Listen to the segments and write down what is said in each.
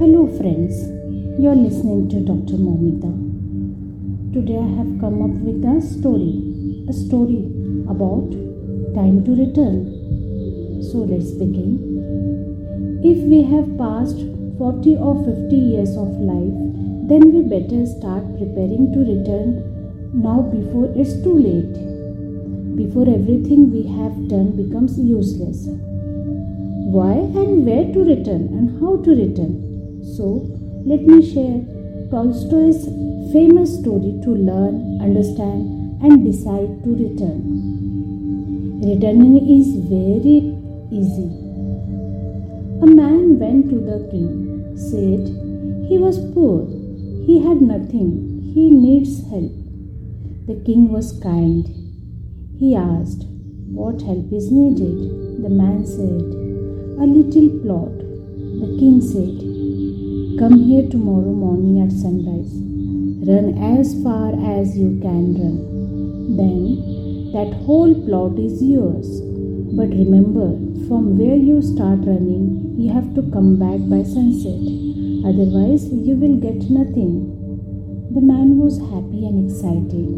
Hello, friends. You're listening to Dr. Momita. Today I have come up with a story, a story about time to return. So let's begin. If we have passed 40 or 50 years of life, then we better start preparing to return now before it's too late. Before everything we have done becomes useless. Why and where to return and how to return? So, let me share Tolstoy's famous story to learn, understand, and decide to return. Returning is very easy. A man went to the king, said he was poor, he had nothing, he needs help. The king was kind. He asked, What help is needed? The man said, A little plot. The king said, Come here tomorrow morning at sunrise. Run as far as you can run. Then that whole plot is yours. But remember, from where you start running, you have to come back by sunset. Otherwise, you will get nothing. The man was happy and excited.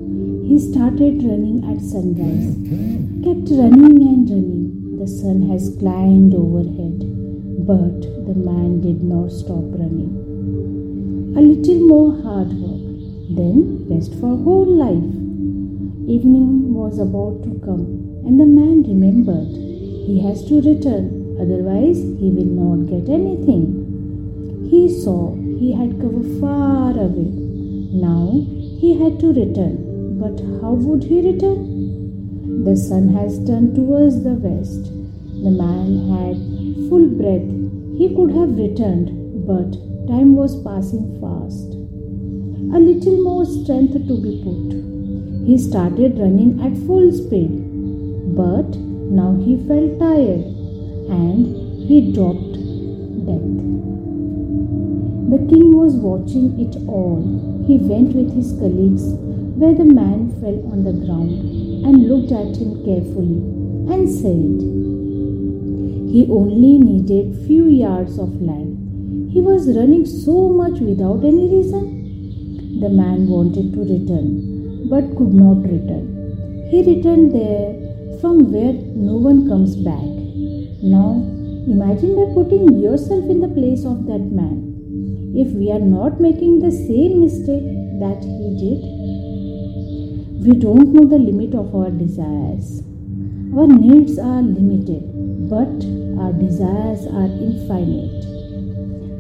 He started running at sunrise, kept running and running. The sun has climbed overhead. But the man did not stop running. A little more hard work, then rest for whole life. Evening was about to come, and the man remembered he has to return, otherwise, he will not get anything. He saw he had covered far away. Now he had to return, but how would he return? The sun has turned towards the west. The man had full breath. He could have returned, but time was passing fast. A little more strength to be put. He started running at full speed, but now he felt tired and he dropped dead. The king was watching it all. He went with his colleagues where the man fell on the ground and looked at him carefully and said, he only needed few yards of land. He was running so much without any reason. The man wanted to return, but could not return. He returned there from where no one comes back. Now, imagine by putting yourself in the place of that man. If we are not making the same mistake that he did, we don't know the limit of our desires. Our needs are limited, but our desires are infinite.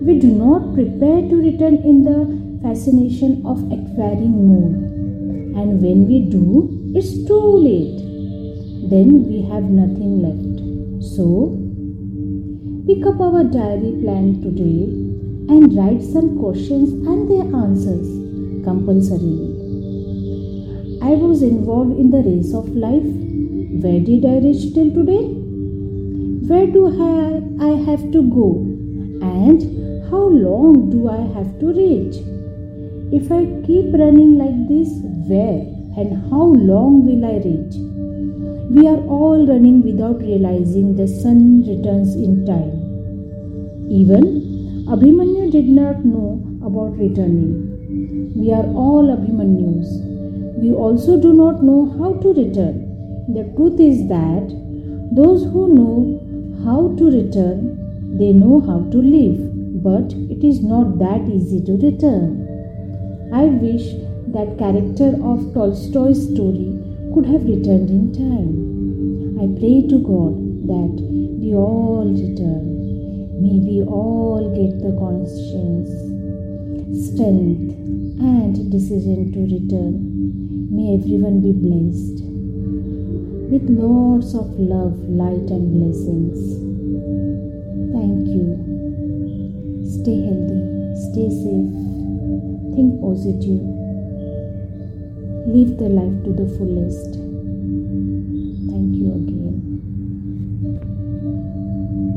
We do not prepare to return in the fascination of acquiring more. And when we do, it's too late. Then we have nothing left. So, pick up our diary plan today and write some questions and their answers compulsorily. I was involved in the race of life. Where did I reach till today? Where do I, have to go? And how long do I have to reach? If I keep running like this, where and how long will I reach? We are all running without realizing the sun returns in time. Even Abhimanyu did not know about returning. We are all Abhimanyus. We also do not know how to return. The truth is that those who know how to return, they know how to live, but it is not that easy to return. I wish that character of Tolstoy's story could have returned in time. I pray to God that we all return. May we all get the conscience, strength, and decision to return. May everyone be blessed with lots of love, light, and blessings. Thank you. Stay healthy, stay safe, think positive, live the life to the fullest. Thank you.